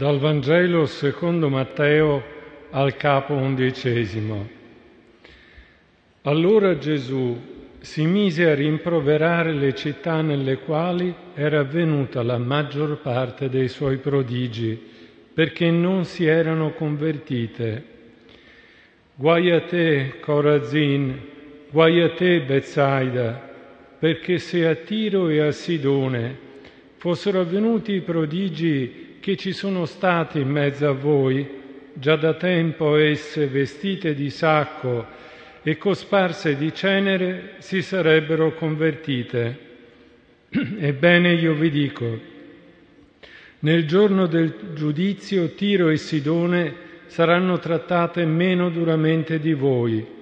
Dal Vangelo secondo Matteo al capo undicesimo. Allora Gesù si mise a rimproverare le città nelle quali era avvenuta la maggior parte dei suoi prodigi, perché non si erano convertite. Guai a te, Corazin, guai a te, Bezzaida, perché se a Tiro e a Sidone fossero avvenuti i prodigi che ci sono stati in mezzo a voi, già da tempo esse vestite di sacco e cosparse di cenere si sarebbero convertite. Ebbene io vi dico, nel giorno del giudizio Tiro e Sidone saranno trattate meno duramente di voi.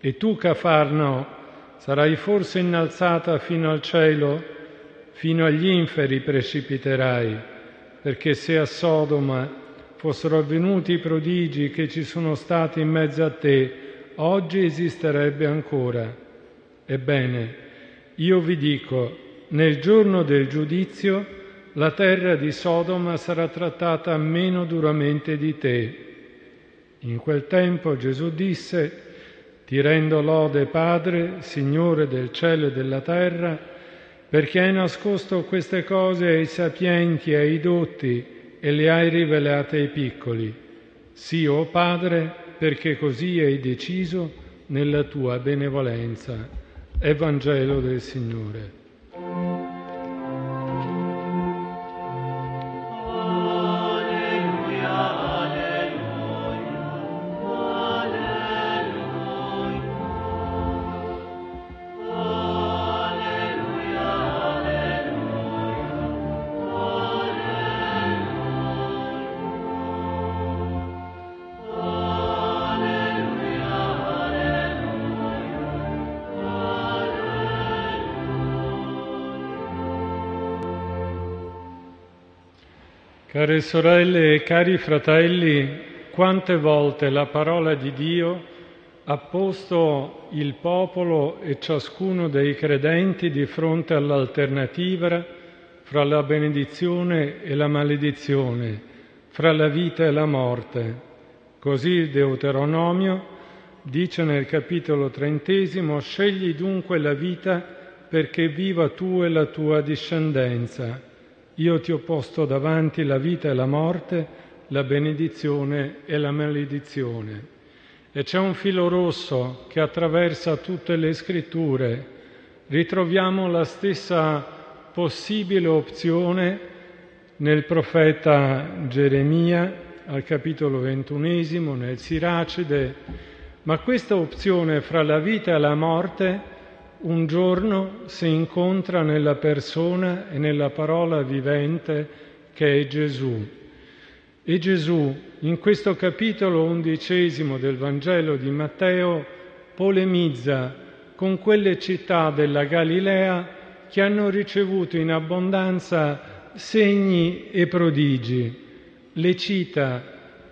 E tu, Cafarno, sarai forse innalzata fino al cielo? Fino agli inferi precipiterai perché se a Sodoma fossero avvenuti i prodigi che ci sono stati in mezzo a te, oggi esisterebbe ancora. Ebbene, io vi dico, nel giorno del giudizio la terra di Sodoma sarà trattata meno duramente di te. In quel tempo Gesù disse, ti rendo lode Padre, Signore del cielo e della terra, perché hai nascosto queste cose ai sapienti e ai dotti e le hai rivelate ai piccoli. Sì, o oh Padre, perché così hai deciso nella tua benevolenza. Evangelo del Signore. Care sorelle e cari fratelli, quante volte la parola di Dio ha posto il popolo e ciascuno dei credenti di fronte all'alternativa fra la benedizione e la maledizione, fra la vita e la morte. Così il Deuteronomio dice nel capitolo trentesimo, scegli dunque la vita perché viva tu e la tua discendenza io ti ho posto davanti la vita e la morte, la benedizione e la maledizione. E c'è un filo rosso che attraversa tutte le scritture. Ritroviamo la stessa possibile opzione nel profeta Geremia al capitolo ventunesimo, nel Siracide, ma questa opzione fra la vita e la morte un giorno si incontra nella persona e nella parola vivente che è Gesù. E Gesù, in questo capitolo undicesimo del Vangelo di Matteo, polemizza con quelle città della Galilea che hanno ricevuto in abbondanza segni e prodigi. Le cita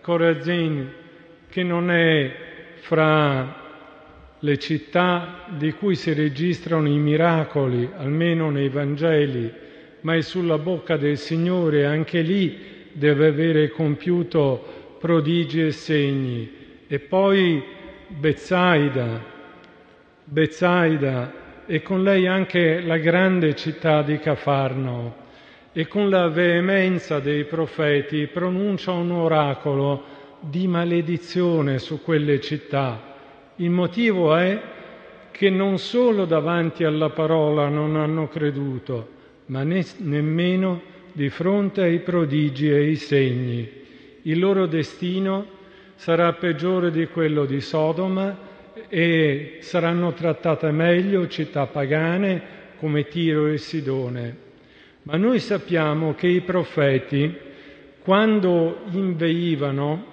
Corazin, che non è fra le città di cui si registrano i miracoli, almeno nei Vangeli, ma è sulla bocca del Signore, anche lì deve avere compiuto prodigi e segni. E poi Bezzaida, Bezzaida e con lei anche la grande città di Cafarno e con la veemenza dei profeti pronuncia un oracolo di maledizione su quelle città il motivo è che non solo davanti alla parola non hanno creduto, ma ne- nemmeno di fronte ai prodigi e ai segni. Il loro destino sarà peggiore di quello di Sodoma e saranno trattate meglio città pagane come Tiro e Sidone. Ma noi sappiamo che i profeti, quando inveivano,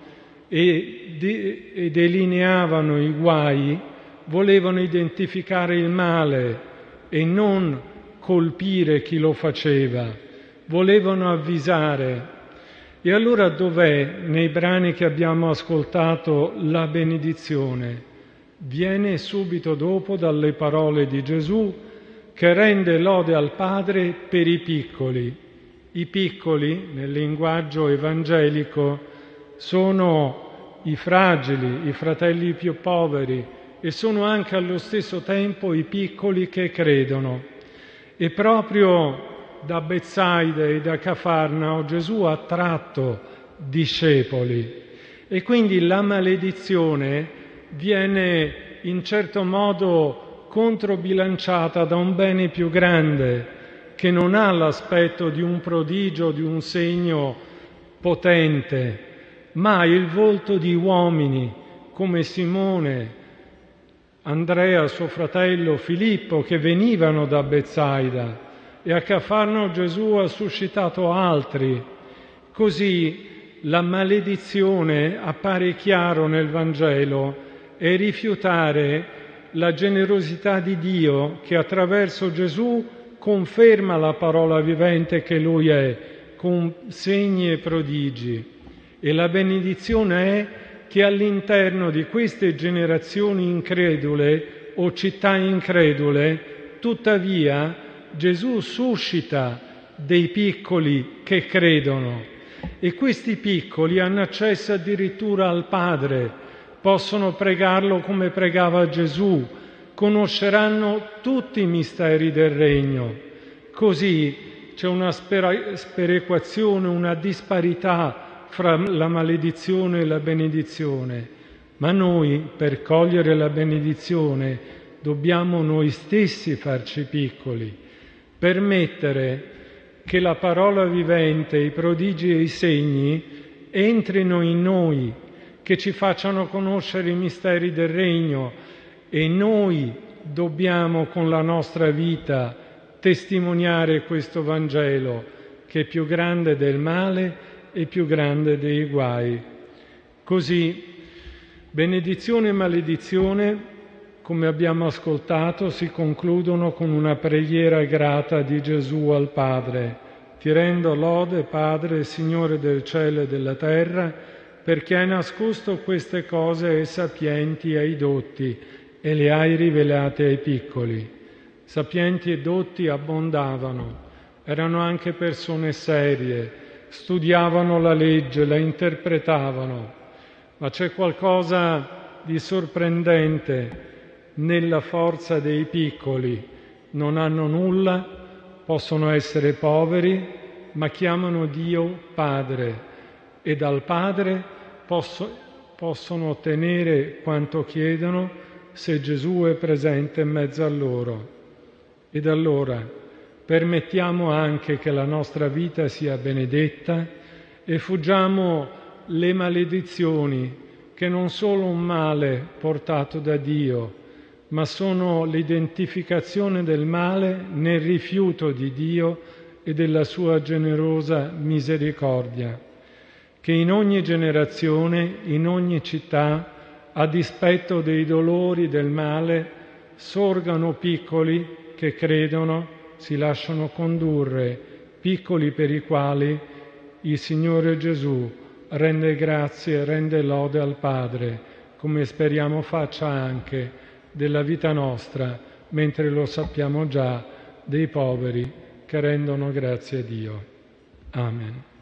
e, de- e delineavano i guai, volevano identificare il male e non colpire chi lo faceva, volevano avvisare. E allora dov'è nei brani che abbiamo ascoltato la benedizione? Viene subito dopo dalle parole di Gesù che rende lode al Padre per i piccoli. I piccoli, nel linguaggio evangelico, sono i fragili, i fratelli più poveri e sono anche allo stesso tempo i piccoli che credono. E proprio da Bezzaida e da Cafarnao Gesù ha tratto discepoli e quindi la maledizione viene in certo modo controbilanciata da un bene più grande che non ha l'aspetto di un prodigio, di un segno potente, ma il volto di uomini come Simone, Andrea, suo fratello, Filippo, che venivano da Bezzaida e a Cafarno Gesù ha suscitato altri. Così la maledizione appare chiaro nel Vangelo e rifiutare la generosità di Dio che attraverso Gesù conferma la parola vivente che Lui è, con segni e prodigi. E la benedizione è che all'interno di queste generazioni incredule o città incredule, tuttavia, Gesù suscita dei piccoli che credono e questi piccoli hanno accesso addirittura al Padre, possono pregarlo come pregava Gesù, conosceranno tutti i misteri del Regno. Così c'è una sperequazione, una disparità fra la maledizione e la benedizione. Ma noi, per cogliere la benedizione, dobbiamo noi stessi farci piccoli permettere che la parola vivente, i prodigi e i segni entrino in noi, che ci facciano conoscere i misteri del regno e noi dobbiamo con la nostra vita testimoniare questo Vangelo che è più grande del male e più grande dei guai. Così, benedizione e maledizione come abbiamo ascoltato, si concludono con una preghiera grata di Gesù al Padre. Ti rendo lode, Padre, Signore del cielo e della terra, perché hai nascosto queste cose ai sapienti e ai dotti e le hai rivelate ai piccoli. Sapienti e dotti abbondavano, erano anche persone serie, studiavano la legge, la interpretavano, ma c'è qualcosa di sorprendente nella forza dei piccoli, non hanno nulla, possono essere poveri, ma chiamano Dio Padre e dal Padre posso, possono ottenere quanto chiedono se Gesù è presente in mezzo a loro. Ed allora permettiamo anche che la nostra vita sia benedetta e fuggiamo le maledizioni che non sono un male portato da Dio, ma sono l'identificazione del male nel rifiuto di Dio e della sua generosa misericordia, che in ogni generazione, in ogni città, a dispetto dei dolori del male, sorgano piccoli che credono, si lasciano condurre, piccoli per i quali il Signore Gesù rende grazie, rende lode al Padre, come speriamo faccia anche della vita nostra, mentre lo sappiamo già, dei poveri che rendono grazie a Dio. Amen.